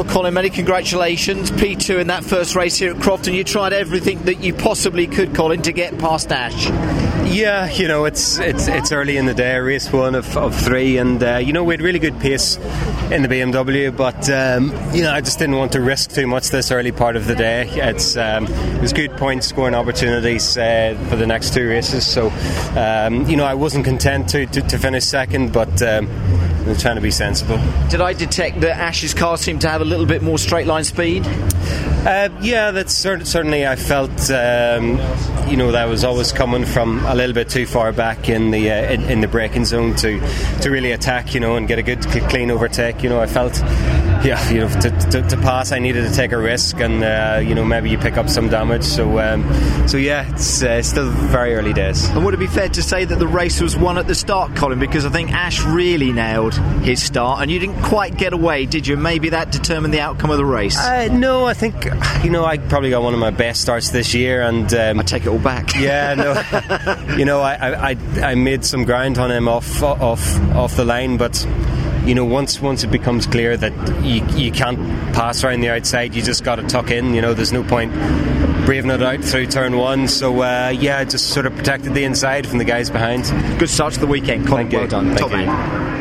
Well, Colin, many congratulations. P2 in that first race here at Crofton. You tried everything that you possibly could, Colin, to get past Ash. Yeah, you know it's it's it's early in the day, race one of, of three, and uh, you know we had really good pace in the BMW, but um, you know I just didn't want to risk too much this early part of the day. It's um, it was good point scoring opportunities uh, for the next two races, so um, you know I wasn't content to, to, to finish second, but. I'm trying to be sensible. Did I detect that Ash's car seemed to have a little bit more straight line speed? Uh, yeah, that's cer- certainly. I felt, um, you know, that was always coming from a little bit too far back in the uh, in, in, the braking zone to to really attack, you know, and get a good clean overtake. You know, I felt, yeah, you know, to, to, to pass, I needed to take a risk, and uh, you know, maybe you pick up some damage. So, um, so yeah, it's uh, still very early days. And would it be fair to say that the race was won at the start, Colin? Because I think Ash really nailed his start, and you didn't quite get away, did you? Maybe that determined the outcome of the race. Uh, no, I think you know I probably got one of my best starts this year, and um, I take it all back. Yeah, no, you know I, I I made some ground on him off off off the line, but you know, once once it becomes clear that you, you can't pass around the outside, you just got to tuck in. You know, there's no point braving it out through turn one. So uh, yeah, just sort of protected the inside from the guys behind. Good start to the weekend, Colin. Thank well you. done. Thank Top you. man.